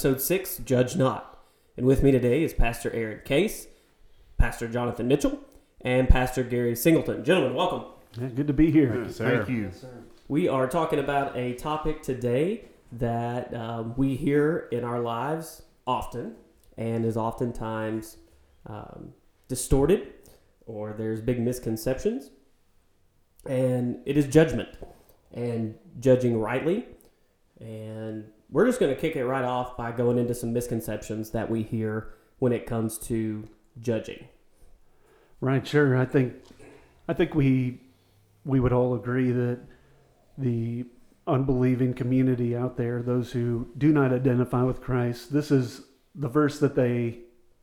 Episode six, Judge Not. And with me today is Pastor Aaron Case, Pastor Jonathan Mitchell, and Pastor Gary Singleton. Gentlemen, welcome. Yeah, good to be here. Thank you. sir We are talking about a topic today that um, we hear in our lives often and is oftentimes um, distorted or there's big misconceptions. And it is judgment and judging rightly. And we're just going to kick it right off by going into some misconceptions that we hear when it comes to judging. Right, sure. I think I think we we would all agree that the unbelieving community out there, those who do not identify with Christ, this is the verse that they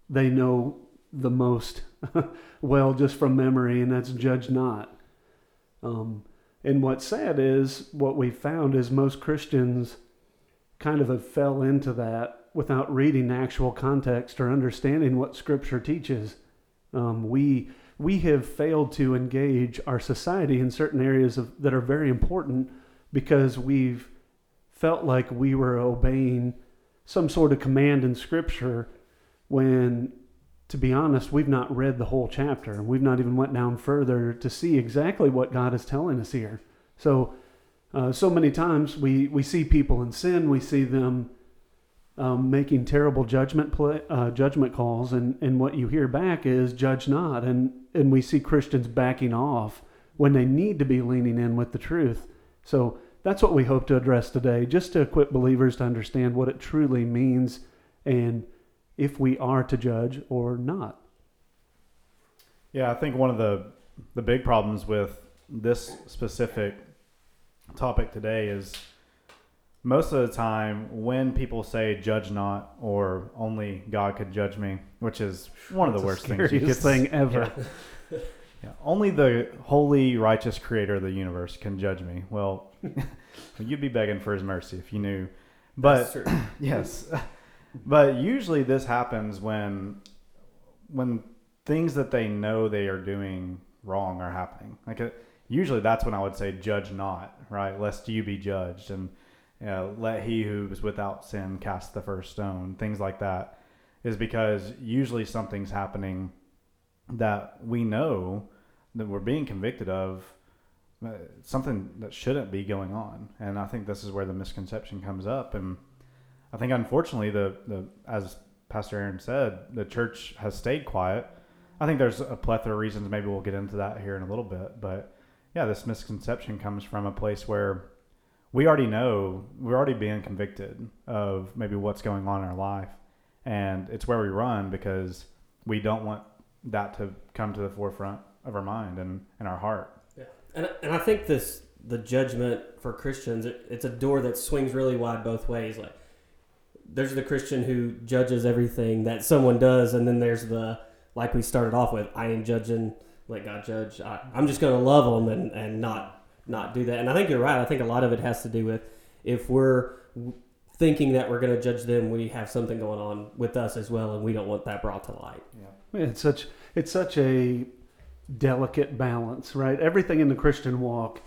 they know the most well just from memory, and that's judge not. Um, and what's sad is what we found is most Christians kind of fell into that without reading actual context or understanding what Scripture teaches. Um, we we have failed to engage our society in certain areas of, that are very important because we've felt like we were obeying some sort of command in Scripture when to be honest, we've not read the whole chapter. We've not even went down further to see exactly what God is telling us here. So, uh, so many times we, we see people in sin, we see them um, making terrible judgment play, uh, judgment calls, and, and what you hear back is judge not, and and we see Christians backing off when they need to be leaning in with the truth. So that's what we hope to address today, just to equip believers to understand what it truly means and if we are to judge or not. Yeah, I think one of the the big problems with this specific topic today is most of the time when people say judge not or only God could judge me, which is one of the worst things you could thing ever. Yeah. Yeah, only the holy, righteous creator of the universe can judge me. Well, you'd be begging for his mercy if you knew. But That's yes, but usually this happens when when things that they know they are doing wrong are happening. Like it, usually that's when I would say judge not, right? Lest you be judged, and you know, let he who is without sin cast the first stone. Things like that is because usually something's happening that we know that we're being convicted of uh, something that shouldn't be going on and i think this is where the misconception comes up and i think unfortunately the, the as pastor aaron said the church has stayed quiet i think there's a plethora of reasons maybe we'll get into that here in a little bit but yeah this misconception comes from a place where we already know we're already being convicted of maybe what's going on in our life and it's where we run because we don't want that to come to the forefront of our mind and, and our heart. Yeah, and, and I think this the judgment for Christians it, it's a door that swings really wide both ways. Like there's the Christian who judges everything that someone does, and then there's the like we started off with. I ain't judging. Let God judge. I, I'm just going to love them and, and not not do that. And I think you're right. I think a lot of it has to do with if we're thinking that we're going to judge them, we have something going on with us as well, and we don't want that brought to light. Yeah, It's such it's such a delicate balance, right? Everything in the Christian walk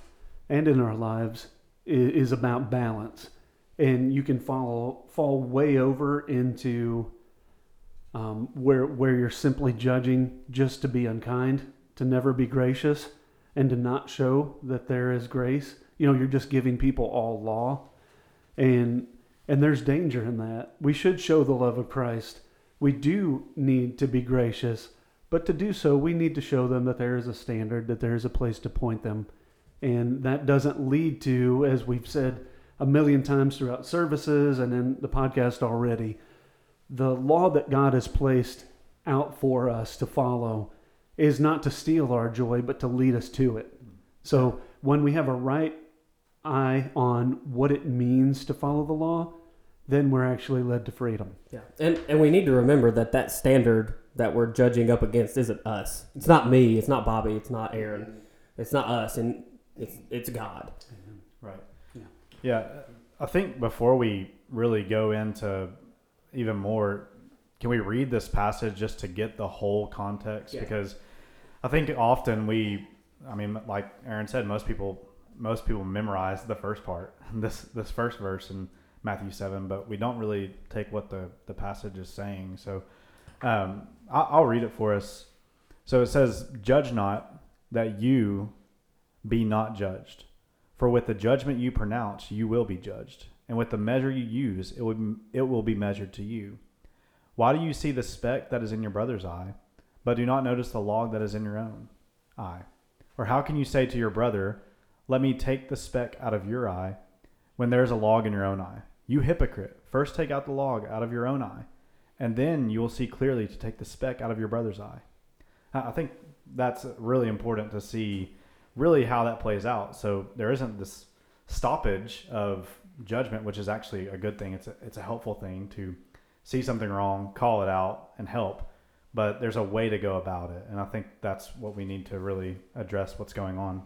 and in our lives is, is about balance, and you can fall fall way over into um, where where you're simply judging just to be unkind, to never be gracious, and to not show that there is grace. You know, you're just giving people all law, and and there's danger in that. We should show the love of Christ. We do need to be gracious, but to do so, we need to show them that there is a standard, that there is a place to point them. And that doesn't lead to, as we've said a million times throughout services and in the podcast already, the law that God has placed out for us to follow is not to steal our joy, but to lead us to it. So when we have a right eye on what it means to follow the law, then we're actually led to freedom. Yeah, and and we need to remember that that standard that we're judging up against isn't us. It's not me. It's not Bobby. It's not Aaron. It's not us, and it's it's God. Mm-hmm. Right. Yeah. Yeah. I think before we really go into even more, can we read this passage just to get the whole context? Yeah. Because I think often we, I mean, like Aaron said, most people most people memorize the first part, this this first verse in Matthew seven, but we don't really take what the the passage is saying. So um, I'll, I'll read it for us. So it says, "Judge not, that you be not judged." For with the judgment you pronounce, you will be judged, and with the measure you use, it will, it will be measured to you. Why do you see the speck that is in your brother's eye, but do not notice the log that is in your own eye? Or how can you say to your brother, Let me take the speck out of your eye, when there is a log in your own eye? You hypocrite, first take out the log out of your own eye, and then you will see clearly to take the speck out of your brother's eye. I think that's really important to see really how that plays out. So there isn't this stoppage of judgment, which is actually a good thing. It's a, it's a helpful thing to see something wrong, call it out, and help. But there's a way to go about it, and I think that's what we need to really address what's going on.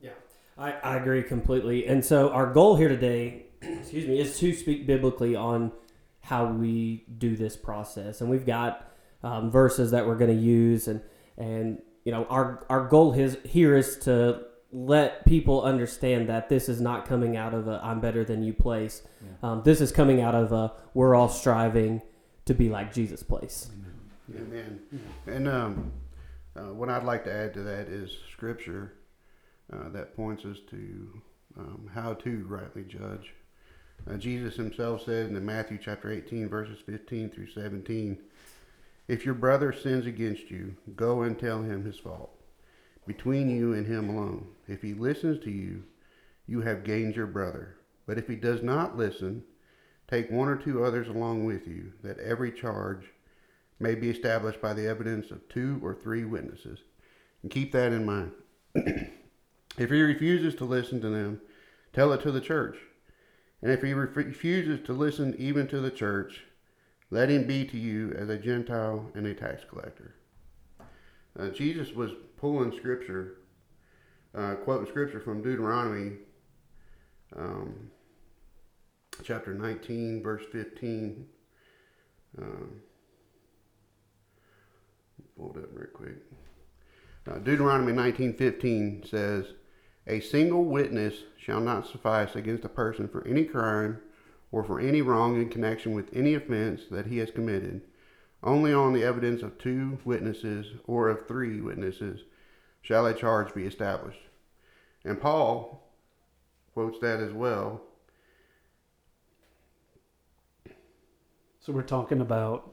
Yeah, I, I agree completely. And so our goal here today, excuse me, is to speak biblically on how we do this process. And we've got um, verses that we're going to use, and and you know our our goal is here is to let people understand that this is not coming out of a I'm better than you place. Um, this is coming out of a we're all striving to be like Jesus place. Amen. And um, uh, what I'd like to add to that is scripture uh, that points us to um, how to rightly judge. Uh, Jesus himself said in the Matthew chapter 18, verses 15 through 17, If your brother sins against you, go and tell him his fault, between you and him alone. If he listens to you, you have gained your brother. But if he does not listen, take one or two others along with you, that every charge may be established by the evidence of two or three witnesses. And keep that in mind. if he refuses to listen to them, tell it to the church. And if he ref- refuses to listen even to the church, let him be to you as a Gentile and a tax collector. Uh, Jesus was pulling scripture, uh, quoting scripture from Deuteronomy um, chapter 19, verse 15. Um, pull it up real quick. Uh, Deuteronomy 19:15 says, "A single witness shall not suffice against a person for any crime or for any wrong in connection with any offense that he has committed. Only on the evidence of two witnesses or of three witnesses shall a charge be established." And Paul quotes that as well. So we're talking about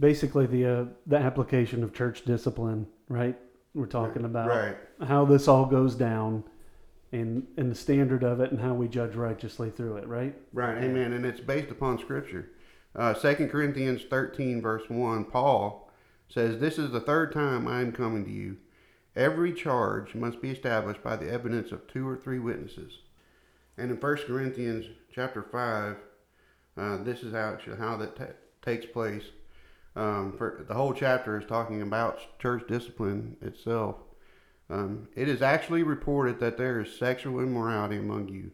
basically the uh, the application of church discipline, right? We're talking about right. how this all goes down and and the standard of it and how we judge righteously through it, right? Right, amen. And it's based upon Scripture. Uh, 2 Corinthians 13, verse 1, Paul says, This is the third time I am coming to you. Every charge must be established by the evidence of two or three witnesses. And in 1 Corinthians chapter 5, uh, this is actually how that ta- takes place. Um, for the whole chapter is talking about church discipline itself. Um, it is actually reported that there is sexual immorality among you,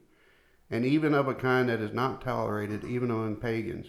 and even of a kind that is not tolerated even among pagans.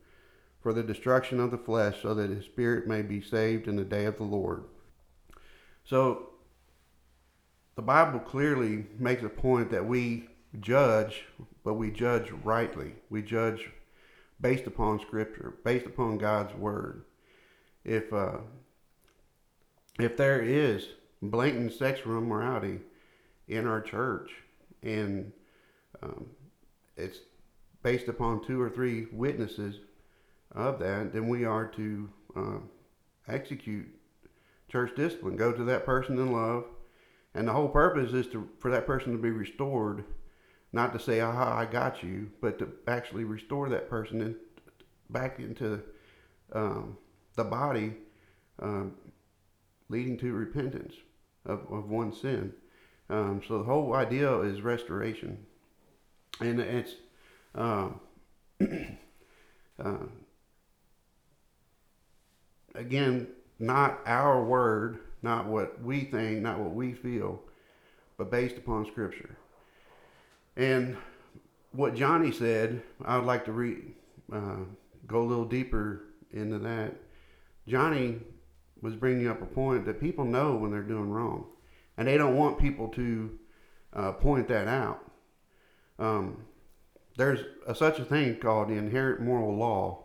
for the destruction of the flesh, so that his spirit may be saved in the day of the Lord. So, the Bible clearly makes a point that we judge, but we judge rightly. We judge based upon Scripture, based upon God's Word. If uh, if there is blatant sexual immorality in our church and um, it's based upon two or three witnesses of that, then we are to uh, execute church discipline. Go to that person in love, and the whole purpose is to for that person to be restored, not to say "aha, I got you," but to actually restore that person in, back into um, the body, um, leading to repentance of, of one sin. Um, so the whole idea is restoration, and it's um, uh, again not our word, not what we think, not what we feel, but based upon Scripture. And what Johnny said, I would like to re- uh, go a little deeper into that. Johnny was bringing up a point that people know when they're doing wrong, and they don't want people to uh, point that out. Um, there's a, such a thing called the inherent moral law,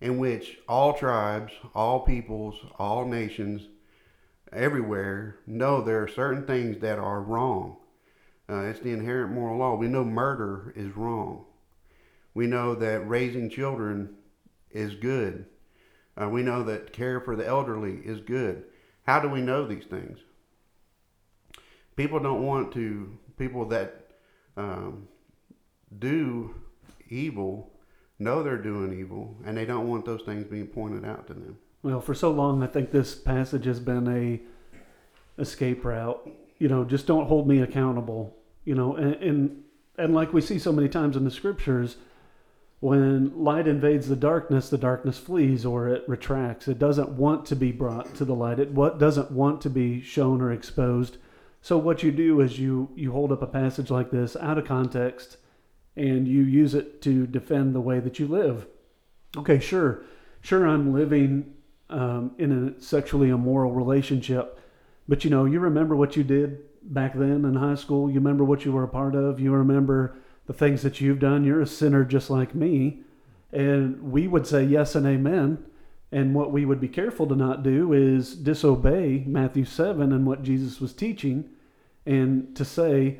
in which all tribes, all peoples, all nations, everywhere know there are certain things that are wrong. Uh, it's the inherent moral law. We know murder is wrong. We know that raising children is good. Uh, we know that care for the elderly is good. How do we know these things? People don't want to, people that um, do evil know they're doing evil and they don't want those things being pointed out to them. Well, for so long, I think this passage has been a escape route. You know, just don't hold me accountable. You know, and and, and like we see so many times in the scriptures, when light invades the darkness, the darkness flees or it retracts. It doesn't want to be brought to the light. It what doesn't want to be shown or exposed. So what you do is you you hold up a passage like this out of context and you use it to defend the way that you live. Okay, sure. Sure I'm living um, in a sexually immoral relationship, but you know, you remember what you did back then in high school. You remember what you were a part of. You remember the things that you've done. You're a sinner just like me. And we would say yes and amen. And what we would be careful to not do is disobey Matthew 7 and what Jesus was teaching, and to say,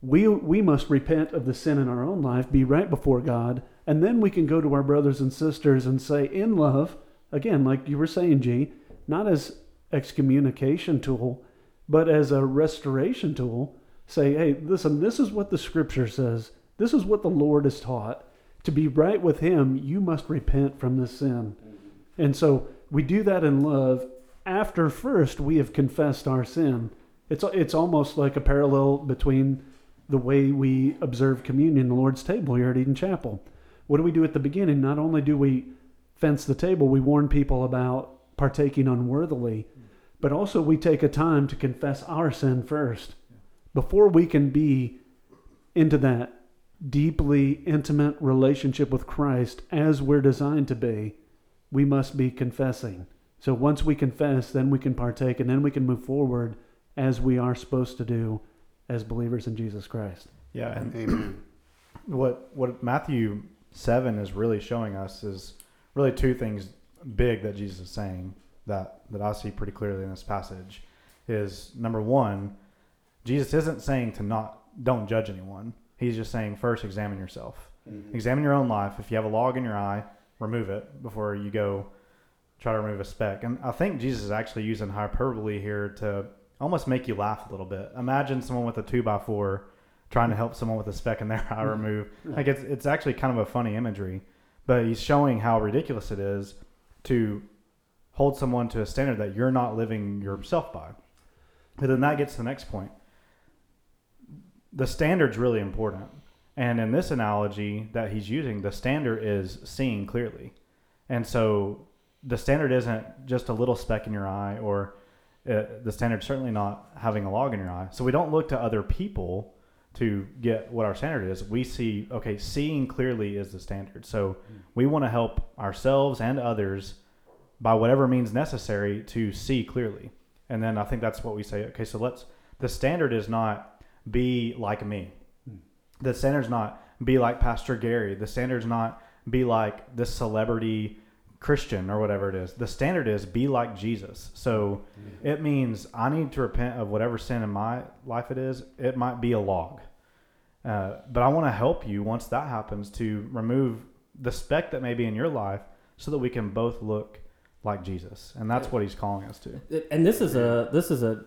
we, we must repent of the sin in our own life, be right before God, and then we can go to our brothers and sisters and say, in love, again, like you were saying, G, not as excommunication tool, but as a restoration tool, say, hey, listen, this is what the scripture says. This is what the Lord has taught. To be right with Him, you must repent from this sin. And so we do that in love after first we have confessed our sin. It's, it's almost like a parallel between the way we observe communion, the Lord's table here at Eden Chapel. What do we do at the beginning? Not only do we fence the table, we warn people about partaking unworthily, but also we take a time to confess our sin first. Before we can be into that deeply intimate relationship with Christ as we're designed to be, we must be confessing. So once we confess, then we can partake and then we can move forward as we are supposed to do as believers in Jesus Christ. Yeah, and Amen. what what Matthew seven is really showing us is really two things big that Jesus is saying that that I see pretty clearly in this passage is number one, Jesus isn't saying to not don't judge anyone. He's just saying first examine yourself. Mm-hmm. Examine your own life. If you have a log in your eye, remove it before you go try to remove a speck. And I think Jesus is actually using hyperbole here to almost make you laugh a little bit. Imagine someone with a two by four trying to help someone with a speck in their eye remove. Like it's it's actually kind of a funny imagery, but he's showing how ridiculous it is to hold someone to a standard that you're not living yourself by. But then that gets to the next point. The standard's really important. And in this analogy that he's using, the standard is seeing clearly. And so the standard isn't just a little speck in your eye or uh, the standard certainly not having a log in your eye. So we don't look to other people to get what our standard is. We see, okay, seeing clearly is the standard. So we want to help ourselves and others by whatever means necessary to see clearly. And then I think that's what we say. Okay, so let's, the standard is not be like me. The standard's not be like Pastor Gary. The standard's not be like this celebrity Christian or whatever it is, the standard is be like Jesus. So it means I need to repent of whatever sin in my life it is. It might be a log. Uh, but I want to help you once that happens to remove the speck that may be in your life so that we can both look like Jesus. And that's what he's calling us to. and this is a this is a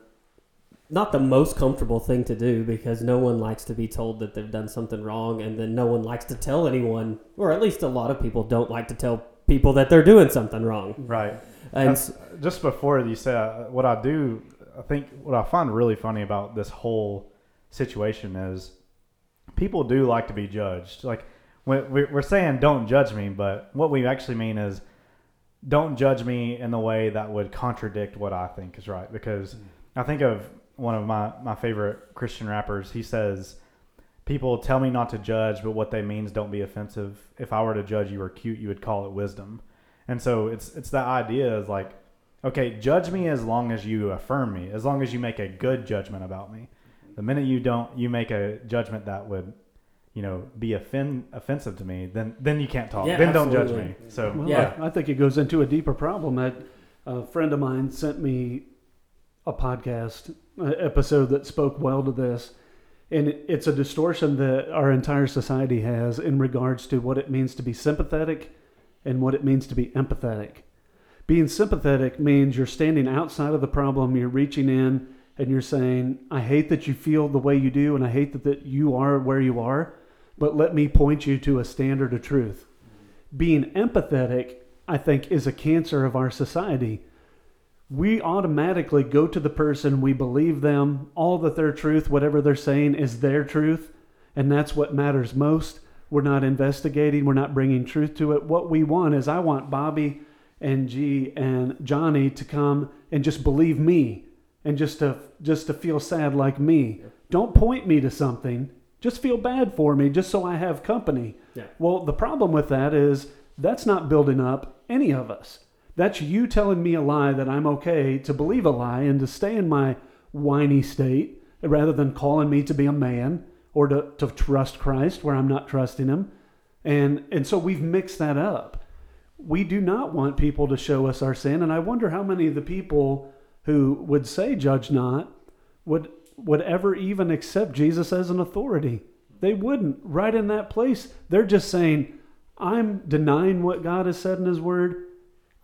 not the most comfortable thing to do because no one likes to be told that they've done something wrong and then no one likes to tell anyone or at least a lot of people don't like to tell people that they're doing something wrong Right. and That's- just before you say uh, what I do, I think what I find really funny about this whole situation is people do like to be judged. Like we- we're saying don't judge me, but what we actually mean is don't judge me in the way that would contradict what I think is right. Because I think of one of my, my favorite Christian rappers. He says, People tell me not to judge, but what they mean is don't be offensive. If I were to judge you were cute, you would call it wisdom. And so it's it's that idea is like, okay, judge me as long as you affirm me, as long as you make a good judgment about me. The minute you don't, you make a judgment that would, you know, be offend, offensive to me, then then you can't talk. Yeah, then don't judge me. So Well, Yeah. I, I think it goes into a deeper problem. That a friend of mine sent me a podcast uh, episode that spoke well to this, and it's a distortion that our entire society has in regards to what it means to be sympathetic and what it means to be empathetic. Being sympathetic means you're standing outside of the problem, you're reaching in, and you're saying, "I hate that you feel the way you do, and I hate that, that you are where you are." But let me point you to a standard of truth being empathetic, I think, is a cancer of our society. We automatically go to the person, we believe them, all that their truth, whatever they're saying, is their truth, and that's what matters most. We're not investigating, we're not bringing truth to it. What we want is I want Bobby and G and Johnny to come and just believe me and just to just to feel sad like me. Don't point me to something. Just feel bad for me just so I have company. Yeah. Well, the problem with that is that's not building up any of us. That's you telling me a lie that I'm okay to believe a lie and to stay in my whiny state rather than calling me to be a man or to, to trust Christ where I'm not trusting him. And and so we've mixed that up. We do not want people to show us our sin, and I wonder how many of the people who would say judge not would would ever even accept Jesus as an authority. They wouldn't. Right in that place, they're just saying, I'm denying what God has said in his word.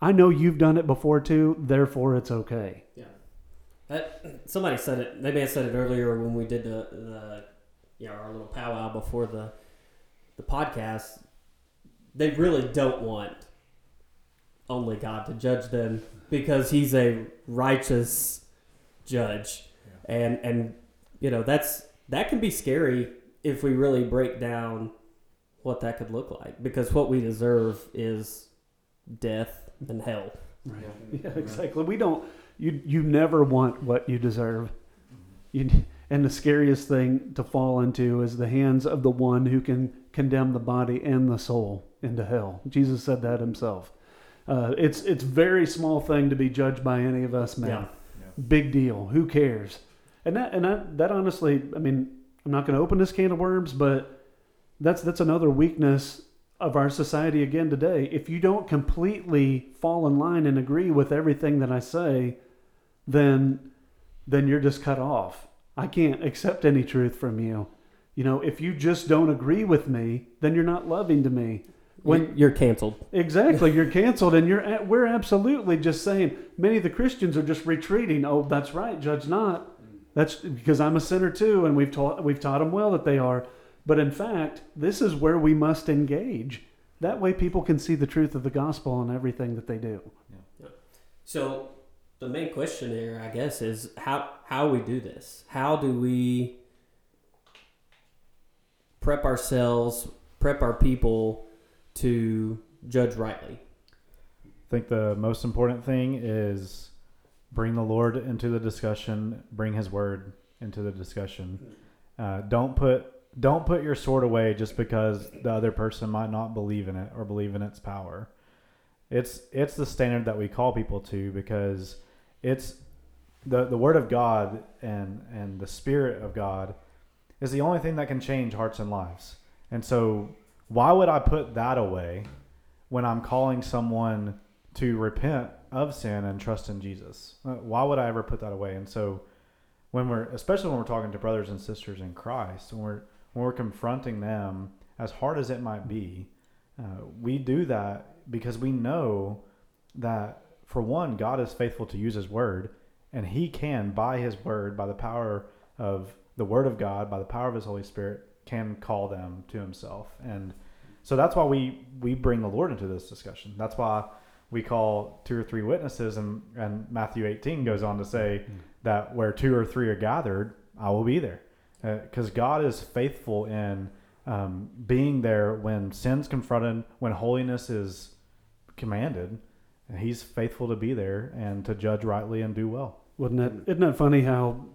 I know you've done it before too, therefore it's okay. Yeah. That, somebody said it. They may have said it earlier when we did the, the you know our little powwow before the the podcast. They really don't want only God to judge them because He's a righteous judge, and and you know that's that can be scary if we really break down what that could look like because what we deserve is death and hell. Right. Yeah, exactly. We don't. You you never want what you deserve. You and the scariest thing to fall into is the hands of the one who can condemn the body and the soul into hell. Jesus said that himself. Uh, it's it's very small thing to be judged by any of us men. Yeah. Big deal. Who cares? And that and that that honestly, I mean, I'm not going to open this can of worms, but that's that's another weakness of our society again today. If you don't completely fall in line and agree with everything that I say, then then you're just cut off. I can't accept any truth from you. You know, if you just don't agree with me, then you're not loving to me. When you're canceled. Exactly, you're canceled, and you're at, we're absolutely just saying. Many of the Christians are just retreating. Oh, that's right, judge not. That's because I'm a sinner too, and we've taught we've taught them well that they are. But in fact, this is where we must engage. That way, people can see the truth of the gospel in everything that they do. Yeah. So the main question here, I guess, is how how we do this. How do we prep ourselves, prep our people to judge rightly? I think the most important thing is bring the Lord into the discussion, bring His Word into the discussion. Uh, don't put don't put your sword away just because the other person might not believe in it or believe in its power. It's it's the standard that we call people to because it's the the Word of God and and the Spirit of God is the only thing that can change hearts and lives. And so, why would I put that away when I'm calling someone to repent of sin and trust in Jesus. Uh, Why would I ever put that away? And so, when we're, especially when we're talking to brothers and sisters in Christ, when we're when we're confronting them, as hard as it might be, uh, we do that because we know that for one, God is faithful to use His Word, and He can, by His Word, by the power of the Word of God, by the power of His Holy Spirit, can call them to Himself. And so that's why we we bring the Lord into this discussion. That's why we call two or three witnesses, and and Matthew 18 goes on to say that where two or three are gathered, I will be there, because God is faithful in um, being there when sin's confronted, when holiness is commanded. And he's faithful to be there and to judge rightly and do well. Wouldn't that isn't that funny how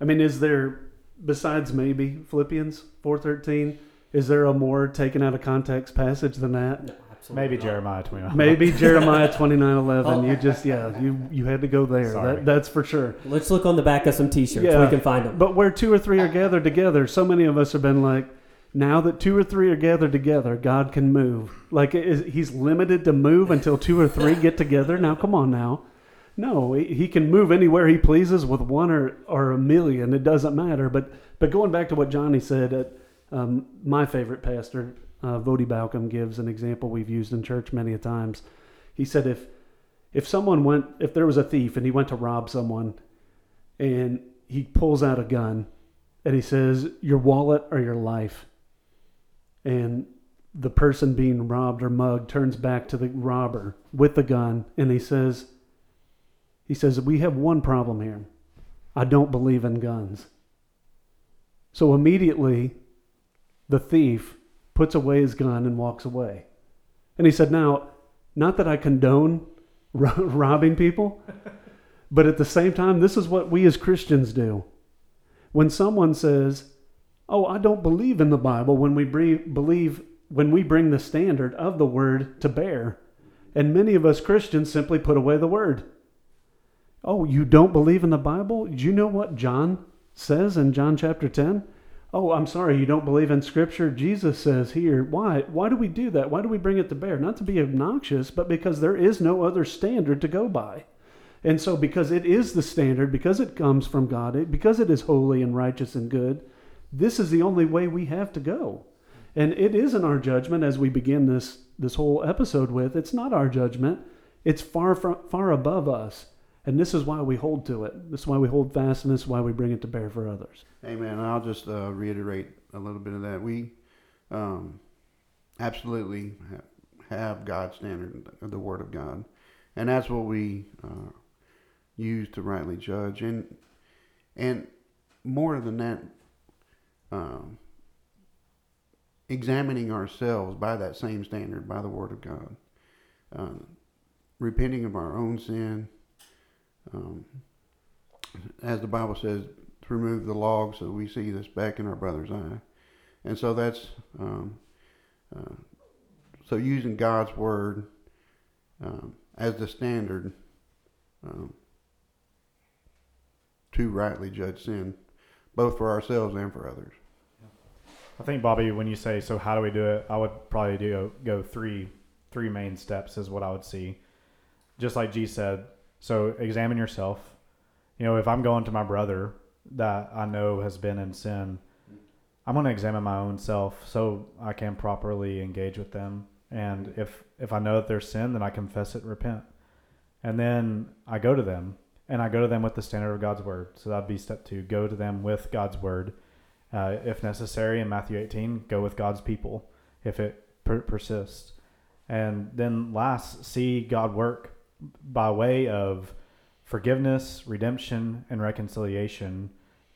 I mean, is there besides maybe Philippians four thirteen, is there a more taken out of context passage than that? No, absolutely Maybe not. Jeremiah 29. Maybe Jeremiah twenty nine eleven. Oh. You just yeah, you you had to go there. That, that's for sure. Let's look on the back of some T-shirts. Yeah. We can find them. But where two or three are gathered together, so many of us have been like, now that two or three are gathered together, God can move. Like is, he's limited to move until two or three get together. Now, come on now. No, he, he can move anywhere he pleases with one or, or a million. It doesn't matter. But but going back to what Johnny said, uh, um, my favorite pastor, uh, Voddie Baucham, gives an example we've used in church many a times. He said if if someone went, if there was a thief and he went to rob someone, and he pulls out a gun, and he says, "Your wallet or your life," and the person being robbed or mugged turns back to the robber with the gun, and he says, "He says we have one problem here. I don't believe in guns." So immediately, the thief puts away his gun and walks away. And he said, Now, not that I condone ro- robbing people, but at the same time, this is what we as Christians do. When someone says, Oh, I don't believe in the Bible, when we believe, when we bring the standard of the word to bear, and many of us Christians simply put away the word. Oh, you don't believe in the Bible? Do you know what John says in John chapter 10? Oh, I'm sorry, you don't believe in Scripture? Jesus says here. Why? Why do we do that? Why do we bring it to bear? Not to be obnoxious, but because there is no other standard to go by. And so, because it is the standard, because it comes from God, it, because it is holy and righteous and good, this is the only way we have to go. And it isn't our judgment, as we begin this this whole episode with. It's not our judgment. It's far from, far above us. And this is why we hold to it. This is why we hold fast, and this is why we bring it to bear for others. Amen. I'll just uh, reiterate a little bit of that. We um, absolutely ha- have God's standard, the Word of God, and that's what we uh, use to rightly judge. And and more than that, um, examining ourselves by that same standard, by the Word of God, uh, repenting of our own sin. Um, as the Bible says, to remove the log so we see this back in our brother's eye. And so that's um, uh, so using God's word um, as the standard um, to rightly judge sin, both for ourselves and for others. I think Bobby, when you say so, how do we do it? I would probably do go three three main steps is what I would see. Just like G said, so examine yourself. You know, if I'm going to my brother that I know has been in sin, I'm going to examine my own self so I can properly engage with them. And if if I know that there's sin, then I confess it, repent, and then I go to them, and I go to them with the standard of God's word. So that'd be step two: go to them with God's word. Uh, if necessary, in Matthew 18, go with God's people if it per- persists. And then last, see God work by way of forgiveness, redemption, and reconciliation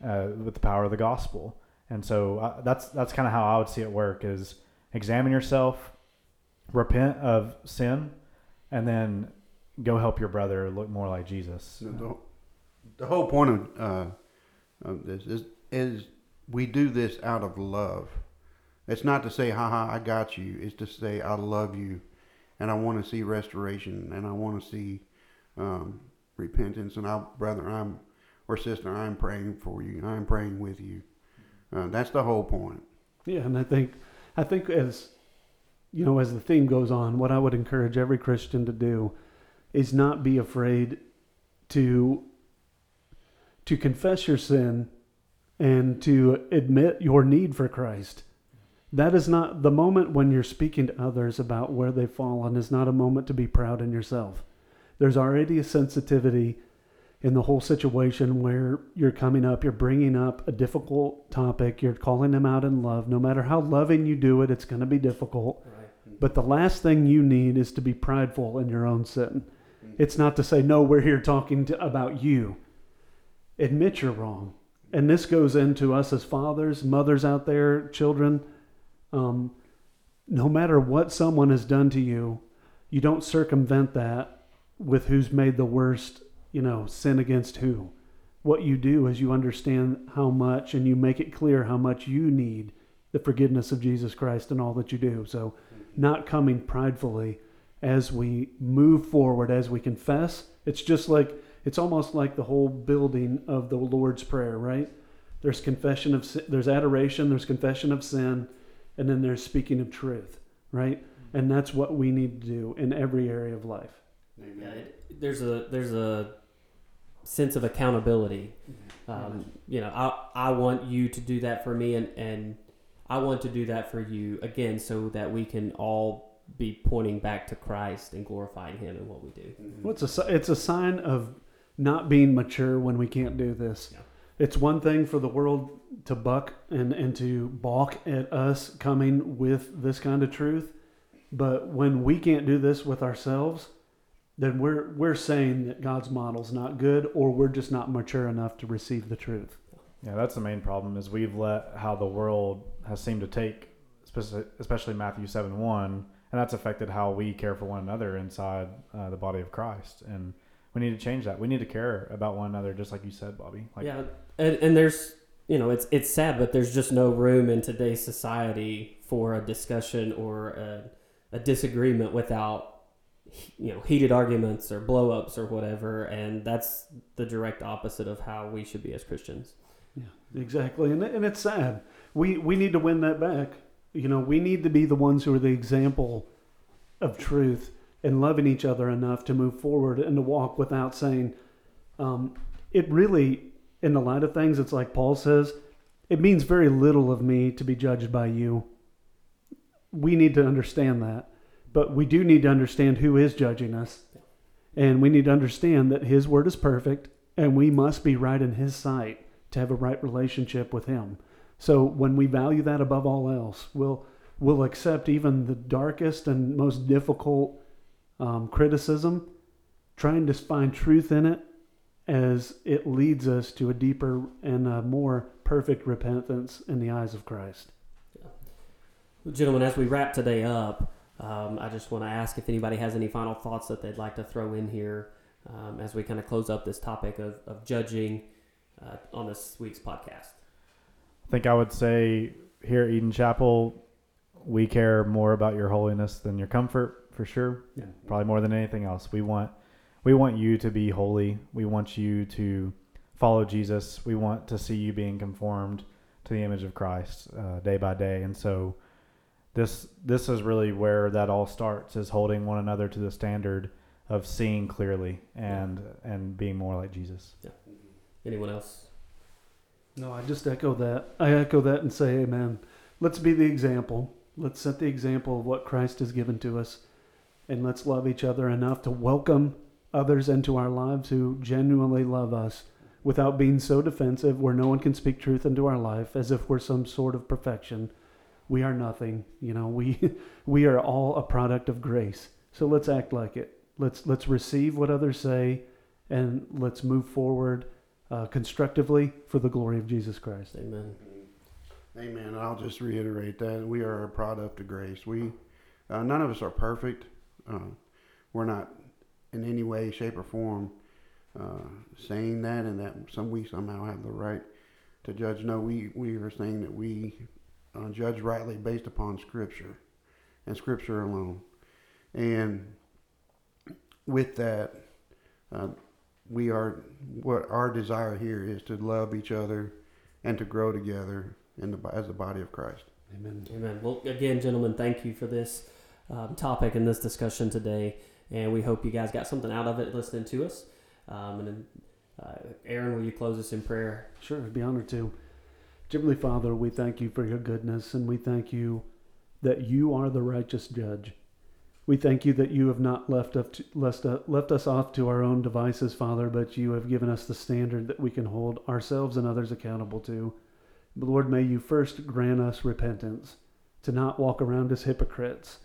uh, with the power of the gospel. And so uh, that's that's kind of how I would see it work: is examine yourself, repent of sin, and then go help your brother look more like Jesus. The, the, whole point of, uh, of this is, is we do this out of love. It's not to say, "Ha ha, I got you." It's to say, "I love you, and I want to see restoration, and I want to see um, repentance." And I, brother, I'm or sister, I'm praying for you. I'm praying with you. Uh, that's the whole point. Yeah, and I think I think as you know, as the theme goes on, what I would encourage every Christian to do is not be afraid to to confess your sin and to admit your need for Christ. That is not the moment when you're speaking to others about where they've fallen is not a moment to be proud in yourself. There's already a sensitivity in the whole situation where you're coming up, you're bringing up a difficult topic, you're calling them out in love. No matter how loving you do it, it's going to be difficult. Right. But the last thing you need is to be prideful in your own sin. Mm-hmm. It's not to say, no, we're here talking to, about you. Admit you're wrong. And this goes into us as fathers, mothers out there, children. Um, no matter what someone has done to you, you don't circumvent that with who's made the worst, you know, sin against who. What you do is you understand how much and you make it clear how much you need the forgiveness of Jesus Christ and all that you do. So, not coming pridefully as we move forward, as we confess. It's just like, it's almost like the whole building of the Lord's Prayer, right? There's confession of sin, there's adoration, there's confession of sin, and then there's speaking of truth, right? Mm-hmm. And that's what we need to do in every area of life. Yeah, it, there's a there's a sense of accountability. Mm-hmm. Um, you know, I I want you to do that for me, and and I want to do that for you again, so that we can all be pointing back to Christ and glorifying Him in what we do. Mm-hmm. Well, it's a it's a sign of not being mature when we can't do this. Yeah. It's one thing for the world to buck and, and to balk at us coming with this kind of truth, but when we can't do this with ourselves, then we're we're saying that God's model's not good, or we're just not mature enough to receive the truth. Yeah, that's the main problem is we've let how the world has seemed to take, especially, Matthew 7 1, and that's affected how we care for one another inside uh, the body of Christ. And we need to change that. We need to care about one another, just like you said, Bobby. Like, yeah, and, and there's you know it's it's sad, but there's just no room in today's society for a discussion or a, a disagreement without you know heated arguments or blow-ups or whatever, and that's the direct opposite of how we should be as Christians. Yeah, exactly, and and it's sad. We we need to win that back. You know, we need to be the ones who are the example of truth and loving each other enough to move forward and to walk without saying. Um, it really, in the light of things, it's like Paul says, it means very little of me to be judged by you. We need to understand that, but we do need to understand who is judging us, and we need to understand that His word is perfect, and we must be right in His sight to have a right relationship with him. So when we value that above all else, we'll we'll accept even the darkest and most difficult um, criticism, trying to find truth in it as it leads us to a deeper and a more perfect repentance in the eyes of Christ. Gentlemen, as we wrap today up, um, I just want to ask if anybody has any final thoughts that they'd like to throw in here um, as we kind of close up this topic of, of judging uh, on this week's podcast. I think I would say here at Eden Chapel, we care more about your holiness than your comfort, for sure. Yeah. Probably more than anything else. We want we want you to be holy. We want you to follow Jesus. We want to see you being conformed to the image of Christ uh, day by day. And so this this is really where that all starts is holding one another to the standard of seeing clearly and and being more like Jesus. Yeah. Anyone else? No, I just echo that. I echo that and say, Amen. Let's be the example. Let's set the example of what Christ has given to us. And let's love each other enough to welcome others into our lives who genuinely love us without being so defensive where no one can speak truth into our life as if we're some sort of perfection. We are nothing. You know, we we are all a product of grace. So let's act like it. Let's let's receive what others say and let's move forward uh, constructively for the glory of Jesus Christ. Amen. Amen. I'll just reiterate that we are a product of grace. We, uh, none of us are perfect. Uh, we're not in any way, shape, or form uh, saying that, and that some we somehow have the right to judge. No, we we are saying that we uh, judge rightly based upon Scripture and Scripture alone. And with that, uh, we are what our desire here is to love each other and to grow together in the as the body of Christ. Amen. Amen. Well, again, gentlemen, thank you for this um, topic in this discussion today. and we hope you guys got something out of it listening to us. Um, and then, uh, Aaron, will you close us in prayer? Sure, I'd be honored to. Heavenly Father, we thank you for your goodness, and we thank you that you are the righteous judge. We thank you that you have not left, up to, left, uh, left us off to our own devices, Father, but you have given us the standard that we can hold ourselves and others accountable to. But Lord, may you first grant us repentance, to not walk around as hypocrites,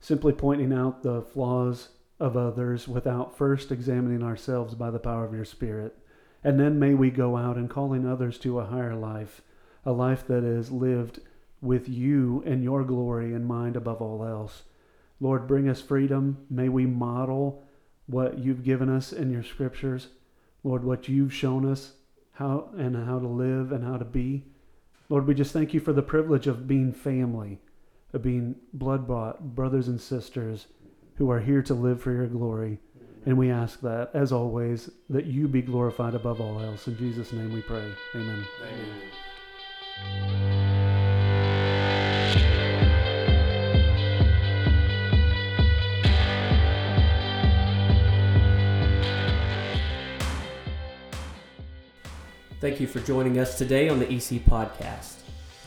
simply pointing out the flaws of others without first examining ourselves by the power of your Spirit. And then may we go out and calling others to a higher life, a life that is lived with you and your glory in mind above all else. Lord, bring us freedom. May we model what you've given us in your scriptures. Lord, what you've shown us how and how to live and how to be. Lord, we just thank you for the privilege of being family, of being blood bought brothers and sisters who are here to live for your glory. And we ask that, as always, that you be glorified above all else. In Jesus' name we pray. Amen. Amen. Thank you for joining us today on the EC Podcast.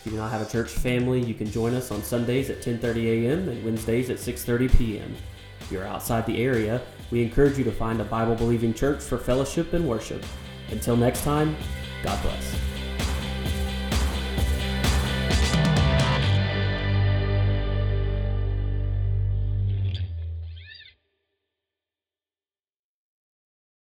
If you do not have a church family, you can join us on Sundays at 10:30 a.m. and Wednesdays at 6:30 p.m. If you're outside the area, we encourage you to find a Bible-believing church for fellowship and worship. Until next time, God bless.